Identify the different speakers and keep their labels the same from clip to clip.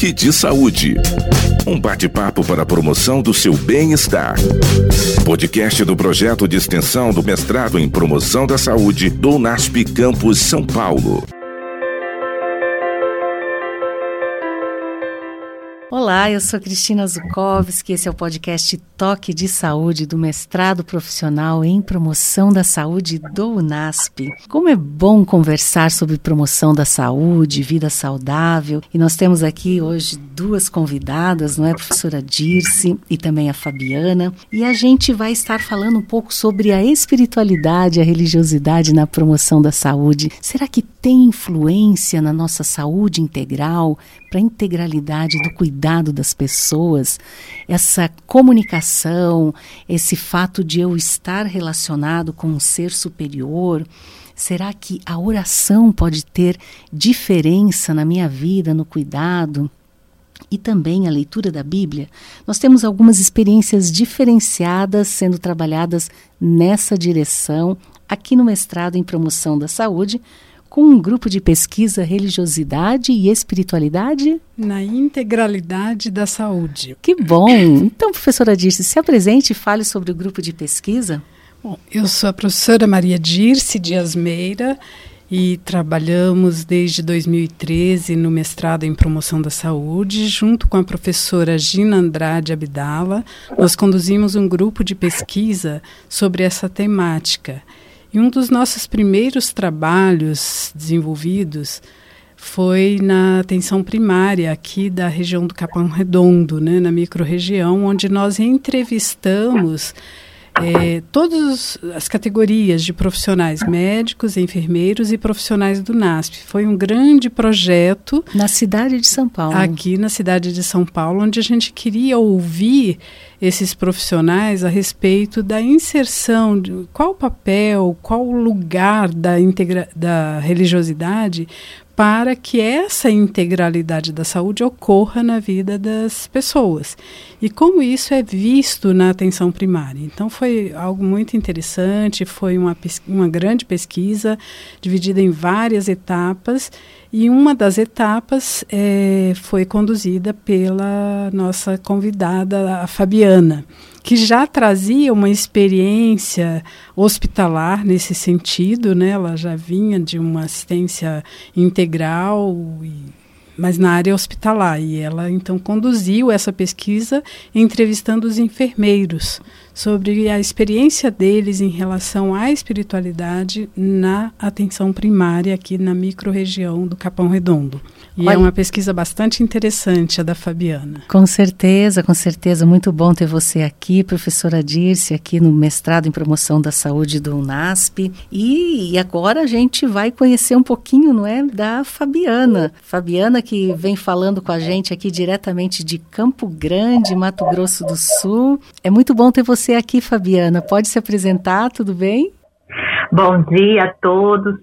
Speaker 1: Toque de Saúde. Um bate-papo para a promoção do seu bem-estar. Podcast do projeto de extensão do mestrado em promoção da saúde do UNASP Campus São Paulo.
Speaker 2: Olá, eu sou Cristina Zukovski, esse é o podcast Toque de Saúde do mestrado profissional em promoção da saúde do UNASP. Como é bom conversar sobre promoção da saúde, vida saudável, e nós temos aqui hoje duas convidadas, não é? A professora Dirce e também a Fabiana, e a gente vai estar falando um pouco sobre a espiritualidade, a religiosidade na promoção da saúde. Será que tem influência na nossa saúde integral, para a integralidade do cuidado das pessoas, essa comunicação, esse fato de eu estar relacionado com um ser superior. Será que a oração pode ter diferença na minha vida, no cuidado? E também a leitura da Bíblia, nós temos algumas experiências diferenciadas sendo trabalhadas nessa direção aqui no mestrado em promoção da saúde, com um grupo de pesquisa Religiosidade e Espiritualidade?
Speaker 3: Na integralidade da saúde.
Speaker 2: Que bom! Então, professora Dirce, se apresente e fale sobre o grupo de pesquisa.
Speaker 3: Bom, eu sou a professora Maria Dirce Dias Meira e trabalhamos desde 2013 no mestrado em promoção da saúde, junto com a professora Gina Andrade Abdala. Nós conduzimos um grupo de pesquisa sobre essa temática. E um dos nossos primeiros trabalhos desenvolvidos foi na atenção primária aqui da região do Capão Redondo, né, na microrregião, onde nós entrevistamos é, todas as categorias de profissionais médicos, enfermeiros e profissionais do NASP. Foi um grande projeto.
Speaker 2: Na cidade de São Paulo.
Speaker 3: Aqui na cidade de São Paulo, onde a gente queria ouvir esses profissionais a respeito da inserção, de qual o papel, qual o lugar da, integra da religiosidade para que essa integralidade da saúde ocorra na vida das pessoas. E como isso é visto na atenção primária. Então, foi algo muito interessante, foi uma, uma grande pesquisa, dividida em várias etapas, e uma das etapas é, foi conduzida pela nossa convidada, a Fabiana que já trazia uma experiência hospitalar nesse sentido, né? Ela já vinha de uma assistência integral e mas na área hospitalar. E ela então conduziu essa pesquisa entrevistando os enfermeiros sobre a experiência deles em relação à espiritualidade na atenção primária aqui na microrregião do Capão Redondo. E é Olha, é uma pesquisa bastante interessante a da Fabiana.
Speaker 2: Com certeza, com certeza. Muito bom ter você aqui, professora Dirce, aqui no mestrado em promoção da saúde do UNASP. E, e agora a gente vai conhecer um pouquinho, não é, da Fabiana. Fabiana que vem falando com a gente aqui diretamente de Campo Grande, Mato Grosso do Sul. É muito bom ter você aqui, Fabiana. Pode se apresentar, tudo bem?
Speaker 4: Bom dia a todos,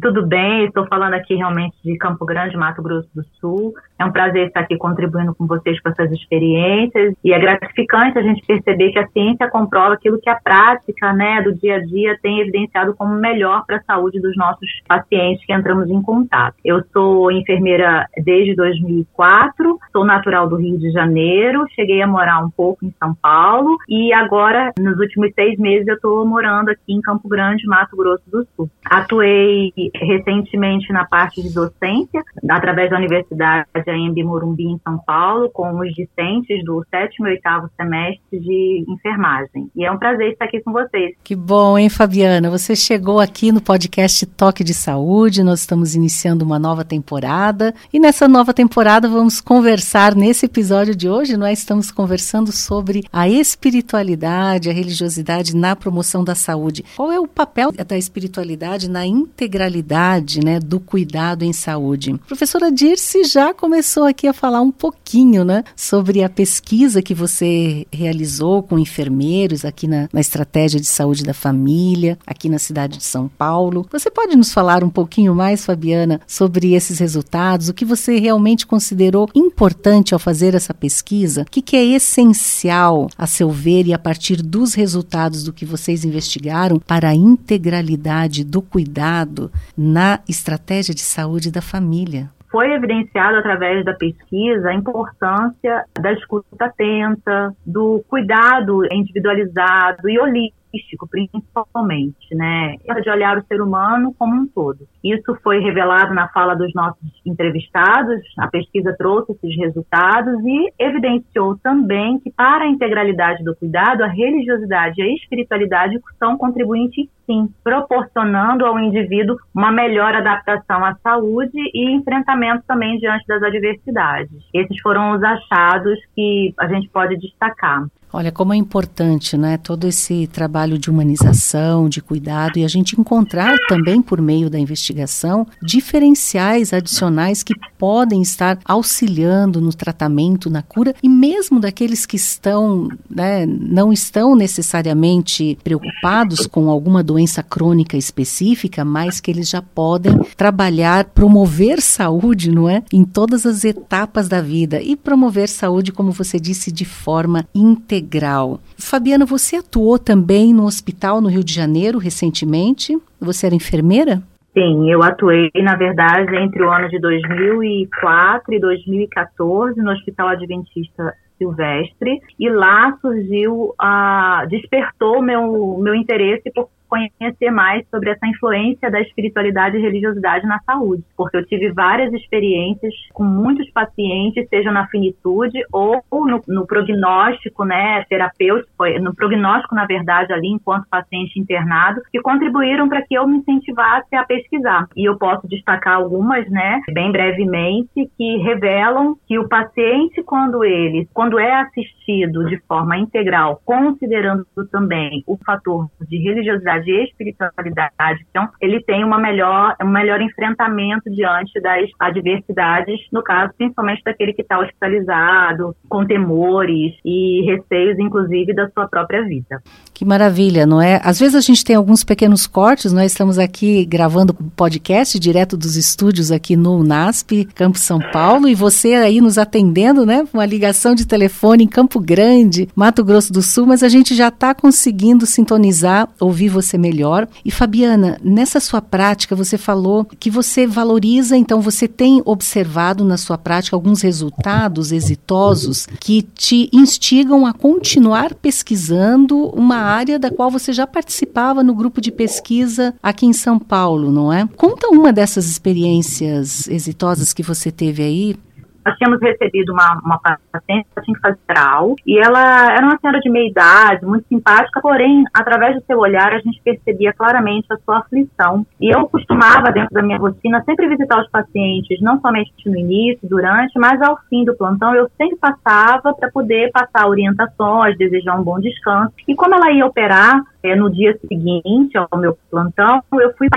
Speaker 4: tudo bem? Estou falando aqui realmente de Campo Grande, Mato Grosso do Sul. É um prazer estar aqui contribuindo com vocês com essas experiências e é gratificante a gente perceber que a ciência comprova aquilo que a prática, né, do dia a dia tem evidenciado como melhor para a saúde dos nossos pacientes que entramos em contato. Eu sou enfermeira desde 2004, sou natural do Rio de Janeiro, cheguei a morar um pouco em São Paulo e agora, nos últimos seis meses, eu estou morando aqui em Campo Grande, Mato Grosso do Sul. Atuei recentemente na parte de docência, através da Universidade AMB Morumbi, em São Paulo, com os discentes do sétimo e oitavo semestre de enfermagem. E é um prazer estar aqui com vocês.
Speaker 2: Que bom, hein, Fabiana? Você chegou aqui no podcast Toque de Saúde, nós estamos iniciando uma nova temporada, e nessa nova temporada vamos conversar, nesse episódio de hoje, nós estamos conversando sobre a espiritualidade, a religiosidade na promoção da saúde. Qual é o papel da espiritualidade na integração integralidade né, do cuidado em saúde. A professora Dirce já começou aqui a falar um pouquinho né, sobre a pesquisa que você realizou com enfermeiros aqui na, na estratégia de saúde da família, aqui na cidade de São Paulo. Você pode nos falar um pouquinho mais, Fabiana, sobre esses resultados? O que você realmente considerou importante ao fazer essa pesquisa? O que, que é essencial, a seu ver, e a partir dos resultados do que vocês investigaram para a integralidade do cuidado na estratégia de saúde da família?
Speaker 4: foi evidenciado através da pesquisa a importância da escuta atenta, do cuidado individualizado e holístico artístico, principalmente, né? De olhar o ser humano como um todo. Isso foi revelado na fala dos nossos entrevistados, a pesquisa trouxe esses resultados e evidenciou também que, para a integralidade do cuidado, a religiosidade e a espiritualidade são contribuintes sim, proporcionando ao indivíduo uma melhor adaptação à saúde e enfrentamento também diante das adversidades. Esses foram os achados que a gente pode destacar.
Speaker 2: Olha como é importante, né, todo esse trabalho de humanização, de cuidado e a gente encontrar também por meio da investigação diferenciais adicionais que podem estar auxiliando no tratamento, na cura e mesmo daqueles que estão, né, não estão necessariamente preocupados com alguma doença crônica específica, mas que eles já podem trabalhar, promover saúde, não é, em todas as etapas da vida. E promover saúde, como você disse, de forma integral integral. Fabiana, você atuou também no hospital no Rio de Janeiro recentemente? Você era enfermeira?
Speaker 4: Sim, eu atuei, na verdade, entre o ano de 2004 e 2014 no Hospital Adventista Silvestre e lá surgiu, a, despertou meu, meu interesse por conhecer mais sobre essa influência da espiritualidade e religiosidade na saúde, porque eu tive várias experiências com muitos pacientes, seja na finitude ou no, no prognóstico, né, terapêutico, no prognóstico, na verdade, ali enquanto paciente internado, que contribuíram para que eu me incentivasse a pesquisar. E eu posso destacar algumas, né, bem brevemente, que revelam que o paciente, quando ele, quando é assistido de forma integral, considerando também o fator de religiosidade de espiritualidade. Então, ele tem uma melhor, um melhor enfrentamento diante das adversidades, no caso, principalmente daquele que está hospitalizado, com temores e receios, inclusive, da sua própria vida.
Speaker 2: Que maravilha, não é? Às vezes a gente tem alguns pequenos cortes, nós estamos aqui gravando podcast direto dos estúdios aqui no UNASP, Campo São Paulo, e você aí nos atendendo, né? Uma ligação de telefone em Campo Grande, Mato Grosso do Sul, mas a gente já está conseguindo sintonizar, ouvir você você melhor. E Fabiana, nessa sua prática, você falou que você valoriza, então você tem observado na sua prática alguns resultados exitosos que te instigam a continuar pesquisando uma área da qual você já participava no grupo de pesquisa aqui em São Paulo, não é? Conta uma dessas experiências exitosas que você teve aí
Speaker 4: nós tínhamos recebido uma, uma paciente que tinha que fazer grau, e ela era uma senhora de meia idade, muito simpática, porém, através do seu olhar, a gente percebia claramente a sua aflição. E eu costumava, dentro da minha rotina, sempre visitar os pacientes, não somente no início, durante, mas ao fim do plantão, eu sempre passava para poder passar orientações, desejar um bom descanso. E como ela ia operar, é, no dia seguinte ao meu plantão, eu fui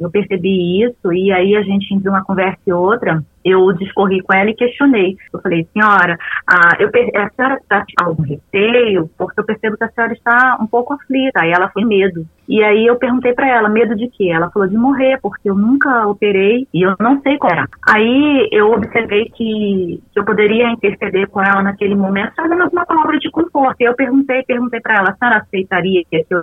Speaker 4: eu percebi isso, e aí a gente entre uma conversa e outra, eu discorri com ela e questionei. Eu falei, senhora, eu, a senhora está com algum receio? Porque eu percebo que a senhora está um pouco aflita. Aí ela foi medo. E aí eu perguntei para ela, medo de quê? Ela falou de morrer, porque eu nunca operei e eu não sei qual era. Aí eu observei que, que eu poderia interceder com ela naquele momento, fazendo alguma palavra de conforto. E eu perguntei, perguntei para ela, a senhora aceitaria que eu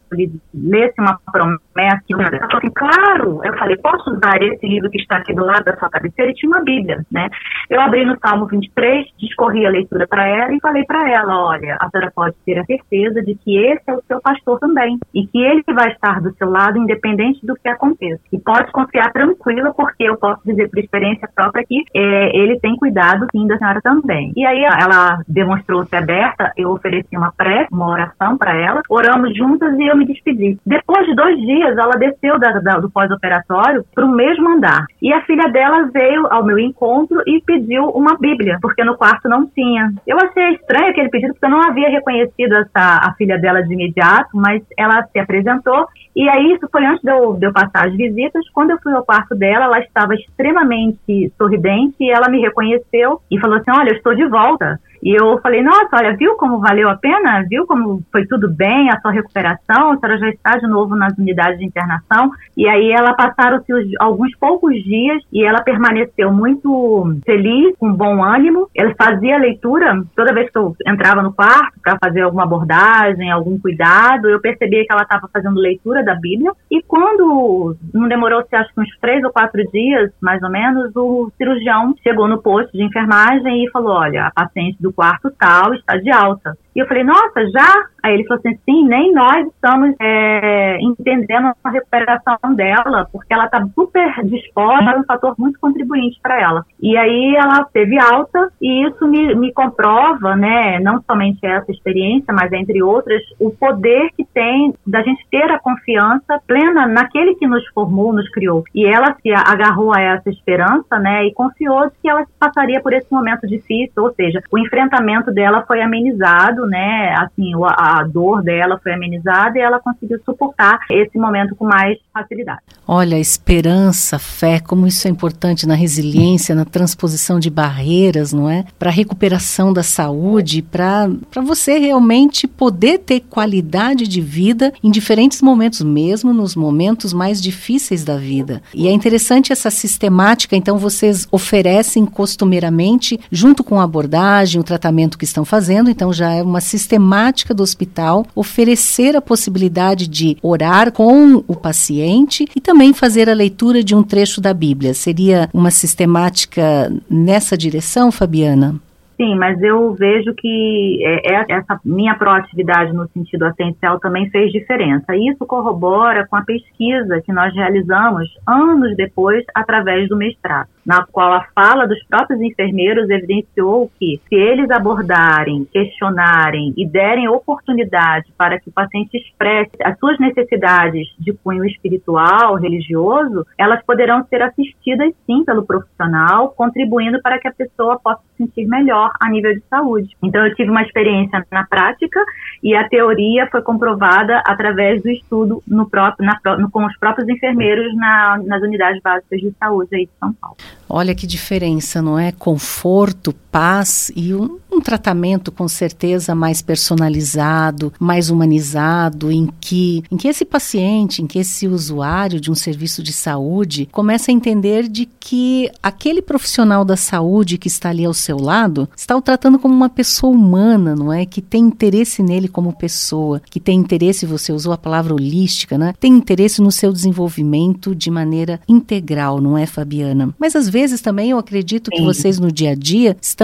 Speaker 4: lesse uma promessa? Ela falou assim, claro. Eu falei, posso usar esse livro que está aqui do lado da sua cabeceira? E tinha uma Bíblia, né? Eu abri no Salmo 23, discorri a leitura para ela e falei para ela, olha, a senhora pode ter a certeza de que esse é o seu pastor também e que ele vai vai estar do seu lado, independente do que aconteça. E pode confiar tranquila, porque eu posso dizer por experiência própria que é, ele tem cuidado, sim, da senhora também. E aí ela demonstrou-se aberta, eu ofereci uma prece, uma oração para ela, oramos juntas e eu me despedi. Depois de dois dias, ela desceu da, da, do pós-operatório para o mesmo andar. E a filha dela veio ao meu encontro e pediu uma Bíblia, porque no quarto não tinha. Eu achei estranho aquele pedido, porque eu não havia reconhecido essa, a filha dela de imediato, mas ela se apresentou e aí, isso foi antes de eu, de eu passar as visitas. Quando eu fui ao quarto dela, ela estava extremamente sorridente e ela me reconheceu e falou assim: Olha, eu estou de volta. E eu falei, nossa, olha, viu como valeu a pena? Viu como foi tudo bem, a sua recuperação? A senhora já está de novo nas unidades de internação. E aí ela passaram-se alguns poucos dias e ela permaneceu muito feliz, com bom ânimo. Ela fazia leitura toda vez que eu entrava no quarto para fazer alguma abordagem, algum cuidado, eu percebia que ela estava fazendo leitura da Bíblia. E quando não demorou, acho que uns três ou quatro dias, mais ou menos, o cirurgião chegou no posto de enfermagem e falou: Olha, a paciente do quarto tal está de alta. E eu falei, nossa, já? Aí ele falou assim, sim, nem nós estamos é, entendendo a recuperação dela, porque ela está super disposta, é um fator muito contribuinte para ela. E aí ela teve alta, e isso me, me comprova, né, não somente essa experiência, mas entre outras, o poder que tem da gente ter a confiança plena naquele que nos formou, nos criou. E ela se agarrou a essa esperança, né, e confiou de que ela passaria por esse momento difícil, ou seja, o enfrentamento dela foi amenizado né? Assim, a, a dor dela foi amenizada e ela conseguiu suportar esse momento com mais facilidade.
Speaker 2: Olha, esperança, fé, como isso é importante na resiliência, na transposição de barreiras, não é? Para a recuperação da saúde, para você realmente poder ter qualidade de vida em diferentes momentos, mesmo nos momentos mais difíceis da vida. E é interessante essa sistemática, então vocês oferecem costumeiramente, junto com a abordagem, o tratamento que estão fazendo, então já é uma sistemática do hospital oferecer a possibilidade de orar com o paciente e também fazer a leitura de um trecho da Bíblia. Seria uma sistemática nessa direção, Fabiana?
Speaker 4: Sim, mas eu vejo que é, é, essa minha proatividade no sentido assistencial também fez diferença. Isso corrobora com a pesquisa que nós realizamos anos depois através do mestrado na qual a fala dos próprios enfermeiros evidenciou que, se eles abordarem, questionarem e derem oportunidade para que o paciente expresse as suas necessidades de cunho espiritual, religioso, elas poderão ser assistidas sim pelo profissional, contribuindo para que a pessoa possa se sentir melhor a nível de saúde. Então, eu tive uma experiência na prática e a teoria foi comprovada através do estudo no próprio, na, no, com os próprios enfermeiros na, nas unidades básicas de saúde aí de São Paulo.
Speaker 2: Olha que diferença, não é? Conforto, paz e um, um, tratamento com certeza mais personalizado, mais humanizado, em que, em que esse paciente, em que esse usuário de um serviço de saúde começa a entender de que aquele profissional da saúde que está ali ao seu lado está o tratando como uma pessoa humana, não é? Que tem interesse nele como pessoa, que tem interesse, você usou a palavra holística, né? Tem interesse no seu desenvolvimento de maneira integral, não é, Fabiana? Mas às vezes também eu acredito que vocês no dia a dia estão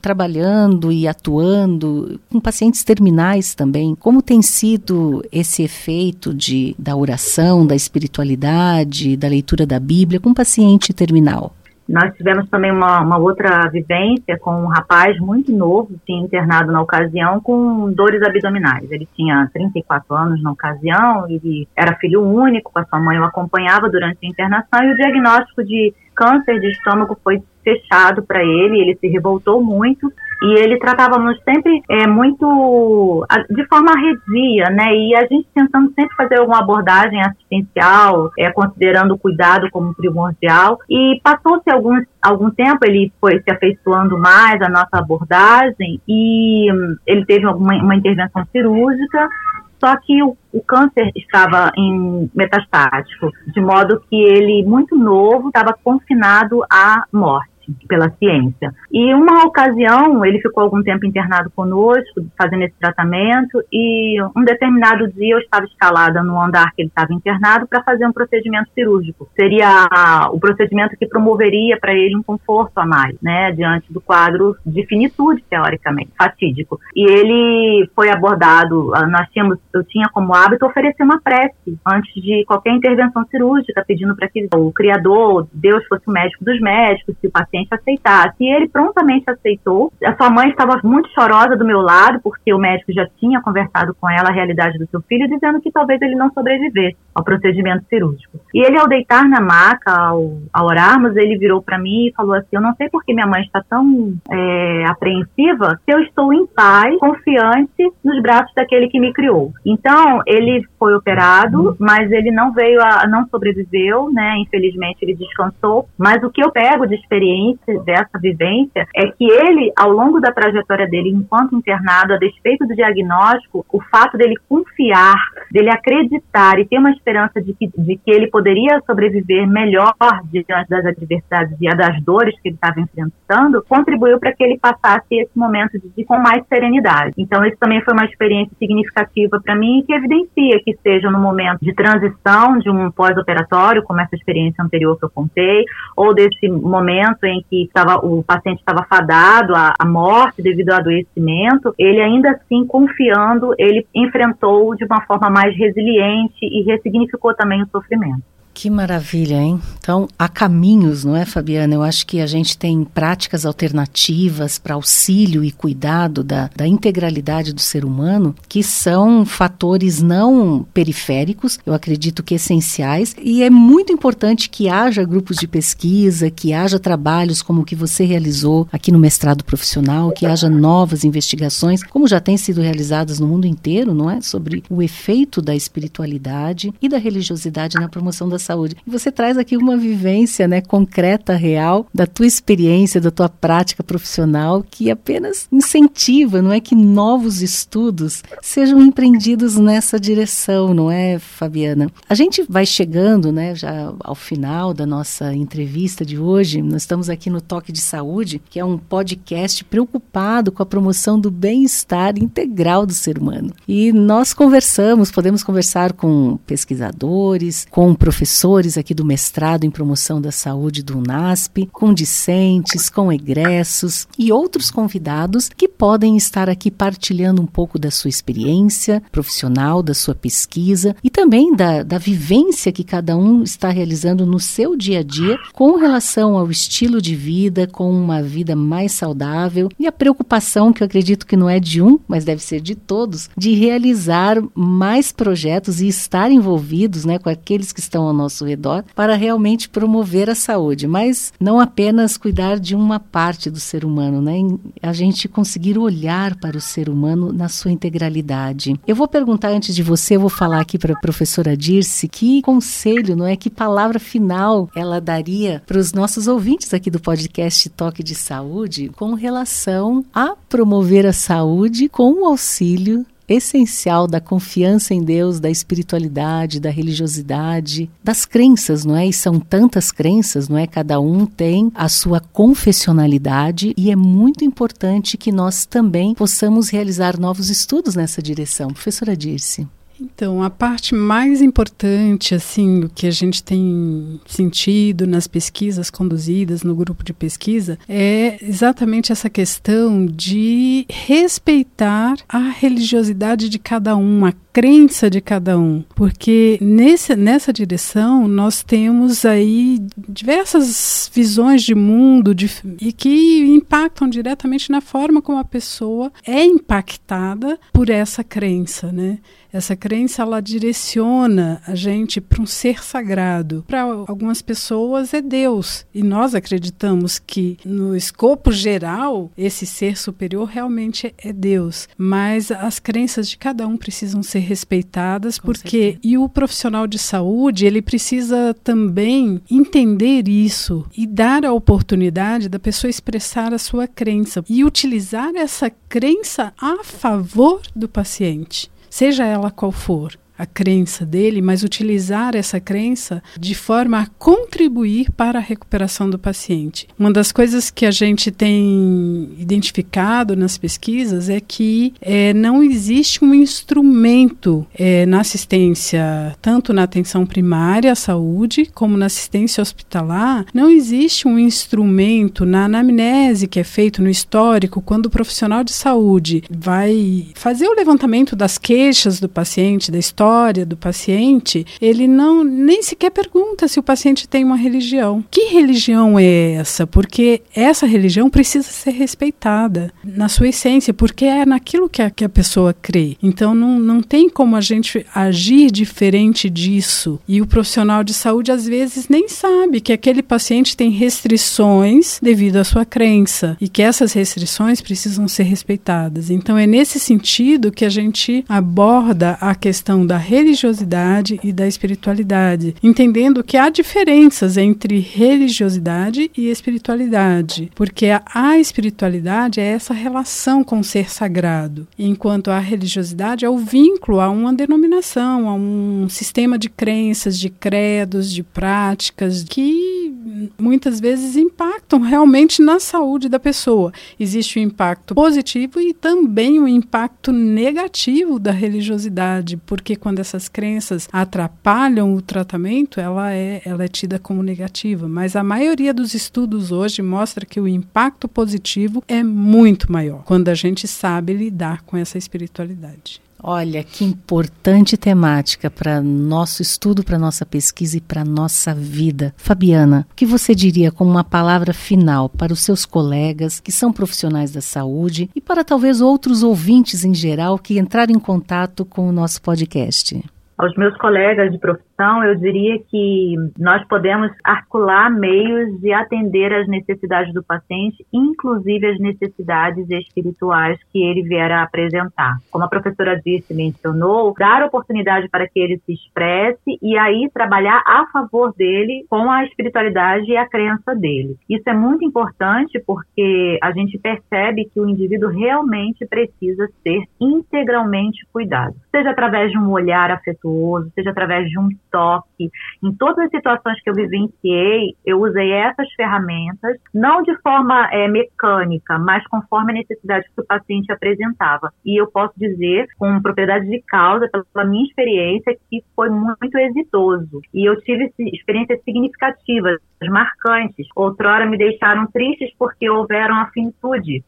Speaker 2: trabalhando e atuando com pacientes terminais também. Como tem sido esse efeito de, da oração, da espiritualidade, da leitura da Bíblia com paciente terminal?
Speaker 4: Nós tivemos também uma, uma, outra vivência com um rapaz muito novo, sim, internado na ocasião, com dores abdominais. Ele tinha 34 anos na ocasião, ele era filho único, a sua mãe o acompanhava durante a internação, e o diagnóstico de câncer de estômago foi fechado para ele, ele se revoltou muito e ele tratava-nos sempre é, muito de forma arredia, né? E a gente tentando sempre fazer alguma abordagem assistencial, é, considerando o cuidado como primordial. E passou-se algum, algum tempo, ele foi se afeiçoando mais à nossa abordagem e hum, ele teve alguma, uma intervenção cirúrgica só que o, o, câncer estava em metastático, de modo que ele, muito novo, estava confinado à morte pela ciência. E uma ocasião, ele ficou algum tempo internado conosco, fazendo esse tratamento, e um determinado dia eu estava escalada no andar que ele estava internado para fazer um procedimento cirúrgico. Seria o procedimento que promoveria para ele um conforto a mais, né, diante do quadro de finitude, teoricamente, fatídico. E ele foi abordado, ah, nós tínhamos, eu tinha como hábito oferecer uma prece antes de qualquer intervenção cirúrgica, pedindo para que o Criador, Deus fosse o médico dos médicos, se o paciente paciente aceitasse. E ele prontamente aceitou. A sua mãe estava muito chorosa do meu lado, porque o médico já tinha conversado com ela a realidade do seu filho, dizendo que talvez ele não sobrevivesse ao procedimento cirúrgico. E ele, ao deitar na maca, ao, ao orarmos, ele virou para mim e falou assim: Eu não sei por que minha mãe está tão é, apreensiva, se eu estou em paz, confiante nos braços daquele que me criou. Então, ele foi operado, mas ele não veio a. não sobreviveu, né? Infelizmente, ele descansou. Mas o que eu pego de experiência experiência, dessa vivência, é que ele, ao longo da trajetória dele enquanto internado, a despeito do diagnóstico, o fato dele confiar, dele acreditar e ter uma esperança de que, de que ele poderia sobreviver melhor diante das adversidades e das dores que ele estava enfrentando, contribuiu para que ele passasse esse momento de, de, com mais serenidade. Então, isso também foi uma experiência significativa para mim que evidencia que seja no momento de transição de um pós-operatório, como essa experiência anterior que eu contei, ou desse momento em que estava, o paciente estava fadado à, à morte devido ao adoecimento, ele ainda assim, confiando, ele enfrentou de uma forma mais resiliente e ressignificou também o sofrimento.
Speaker 2: Que maravilha, hein? Então, há caminhos, não é, Fabiana? Eu acho que a gente tem práticas alternativas para auxílio e cuidado da, da integralidade do ser humano, que são fatores não periféricos, eu acredito que essenciais, e é muito importante que haja grupos de pesquisa, que haja trabalhos como o que você realizou aqui no mestrado profissional, que haja novas investigações, como já têm sido realizadas no mundo inteiro, não é? Sobre o efeito da espiritualidade e da religiosidade na promoção da saúde. E você traz aqui uma vivência, né, concreta, real, da tua experiência, da tua prática profissional, que apenas incentiva, não é, que novos estudos sejam empreendidos nessa direção, não é, Fabiana? A gente vai chegando, né, já ao final da nossa entrevista de hoje. Nós estamos aqui no Toque de Saúde, que é um podcast preocupado com a promoção do bem-estar integral do ser humano. E nós conversamos, podemos conversar com pesquisadores, com professores professores aqui do mestrado em promoção da saúde do UNASP, com discentes, com egressos e outros convidados que podem estar aqui partilhando um pouco da sua experiência profissional, da sua pesquisa e também da, da vivência que cada um está realizando no seu dia a dia com relação ao estilo de vida, com uma vida mais saudável e a preocupação que eu acredito que não é de um, mas deve ser de todos, de realizar mais projetos e estar envolvidos né, com aqueles que estão ao nosso redor para realmente promover a saúde, mas não apenas cuidar de uma parte do ser humano, né? A gente conseguir olhar para o ser humano na sua integralidade. Eu vou perguntar antes de você, eu vou falar aqui para a professora Dirce, que conselho, não é? Que palavra final ela daria para os nossos ouvintes aqui do podcast Toque de Saúde com relação a promover a saúde com o auxílio essencial da confiança em Deus, da espiritualidade, da religiosidade, das crenças, não é? E são tantas crenças, não é? Cada um tem a sua confessionalidade e é muito importante que nós também possamos realizar novos estudos nessa direção. Professora Dirce.
Speaker 3: Então, a parte mais importante, assim, o que a gente tem sentido nas pesquisas conduzidas no grupo de pesquisa é exatamente essa questão de respeitar a religiosidade de cada um, a crença de cada um, porque nesse, nessa direção nós temos aí diversas visões de mundo de, e que impactam diretamente na forma como a pessoa é impactada por essa crença, né? Essa crença ela direciona a gente para um ser sagrado. Para algumas pessoas é Deus e nós acreditamos que no escopo geral esse ser superior realmente é Deus, mas as crenças de cada um precisam ser respeitadas Com porque certeza. e o profissional de saúde ele precisa também entender isso e dar a oportunidade da pessoa expressar a sua crença e utilizar essa crença a favor do paciente seja ela qual for a crença dele, mas utilizar essa crença de forma a contribuir para a recuperação do paciente. Uma das coisas que a gente tem identificado nas pesquisas é que é, não existe um instrumento é, na assistência, tanto na atenção primária à saúde, como na assistência hospitalar, não existe um instrumento na anamnese que é feito no histórico, quando o profissional de saúde vai fazer o levantamento das queixas do paciente, da história história do paciente, ele não nem sequer pergunta se o paciente tem uma religião. Que religião é essa? Porque essa religião precisa ser respeitada na sua essência, porque é naquilo que a, que a pessoa crê. Então não, não tem como a gente agir diferente disso. E o profissional de saúde às vezes nem sabe que aquele paciente tem restrições devido à sua crença e que essas restrições precisam ser respeitadas. Então é nesse sentido que a gente aborda a questão da religiosidade e da espiritualidade, entendendo que há diferenças entre religiosidade e espiritualidade, porque a, espiritualidade é essa relação com o ser sagrado, enquanto a religiosidade é o vínculo a uma denominação, a um sistema de crenças, de credos, de práticas que muitas vezes impactam realmente na saúde da pessoa. Existe o um impacto positivo e também o um impacto negativo da religiosidade, porque quando essas crenças atrapalham o tratamento, ela é, ela é tida como negativa. Mas a maioria dos estudos hoje mostra que o impacto positivo é muito maior quando a gente sabe lidar com essa espiritualidade.
Speaker 2: Olha, que importante temática para nosso estudo, para nossa pesquisa e para nossa vida. Fabiana, o que você diria como uma palavra final para os seus colegas que são profissionais da saúde e para talvez outros ouvintes em geral que entraram em contato com o nosso podcast?
Speaker 4: Aos meus colegas de profissão, eu diria que nós podemos articular meios de atender as necessidades do paciente, inclusive as necessidades espirituais que ele vier a apresentar. Como a professora disse, mencionou, dar oportunidade para que ele se expresse e aí trabalhar a favor dele com a espiritualidade e a crença dele. Isso é muito importante porque a gente percebe que o indivíduo realmente precisa ser integralmente cuidado, seja através de um olhar afetuoso, seja através de um Talk. Toque. Em todas as situações que eu vivenciei, eu usei essas ferramentas, não de forma é, mecânica, mas conforme a necessidade que o paciente apresentava. E eu posso dizer, com propriedade de causa, pela minha experiência, que foi muito exitoso. E eu tive experiências significativas, marcantes. Outrora me deixaram tristes porque houveram a finitude,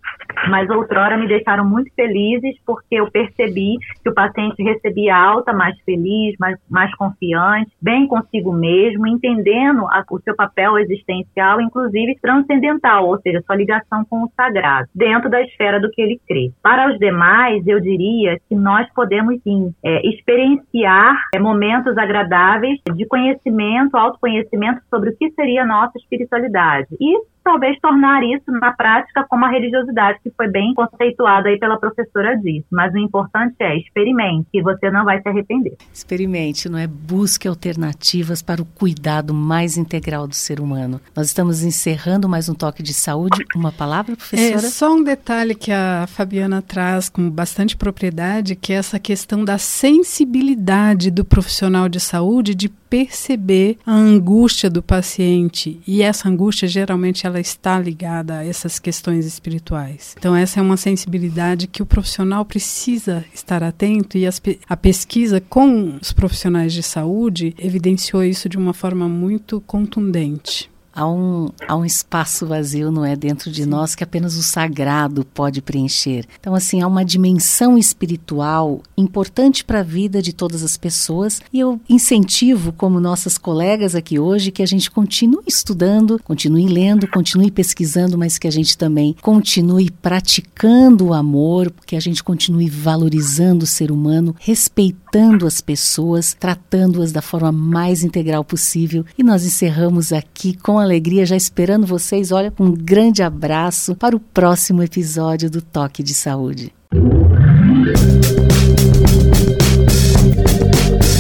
Speaker 4: mas outrora me deixaram muito felizes porque eu percebi que o paciente recebia alta mais feliz, mais, mais confiante, bem consigo mesmo, entendendo a, o seu papel existencial, inclusive transcendental, ou seja, sua ligação com o sagrado, dentro da esfera do que ele crê. Para os demais, eu diria que nós podemos sim é, experienciar é, momentos agradáveis de conhecimento, autoconhecimento sobre o que seria a nossa espiritualidade. E talvez tornar isso na prática como a religiosidade, que foi bem conceituada aí pela professora disse. Mas o importante é experimente, e você não vai se arrepender.
Speaker 2: Experimente, não é? Busque alternativas para o cuidado mais integral do ser humano. Nós estamos encerrando mais um toque de saúde. Uma palavra, professora?
Speaker 3: É só um detalhe que a Fabiana traz com bastante propriedade, que é essa questão da sensibilidade do profissional de saúde de perceber a angústia do paciente e essa angústia geralmente ela está ligada a essas questões espirituais. Então essa é uma sensibilidade que o profissional precisa estar atento e as, a pesquisa com os profissionais de saúde evidenciou isso de uma forma muito contundente
Speaker 2: há um, há um espaço vazio, não é, dentro de Sim. nós que apenas o sagrado pode preencher. Então, assim, há uma dimensão espiritual importante para a vida de todas as pessoas e eu incentivo, como nossas colegas aqui hoje, que a gente continue estudando, continue lendo, continue pesquisando, mas que a gente também continue praticando o amor, que a gente continue valorizando o ser humano, respeitando as pessoas, tratando-as da forma mais integral possível. E nós encerramos aqui com alegria, já esperando vocês. Olha, um grande abraço para o próximo episódio do Toque de Saúde.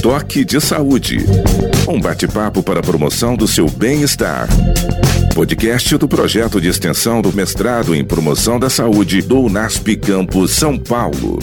Speaker 1: Toque de Saúde. Um bate-papo para a promoção do seu bem-estar. Podcast do projeto de extensão do mestrado em promoção da saúde do UNASP Campus São Paulo.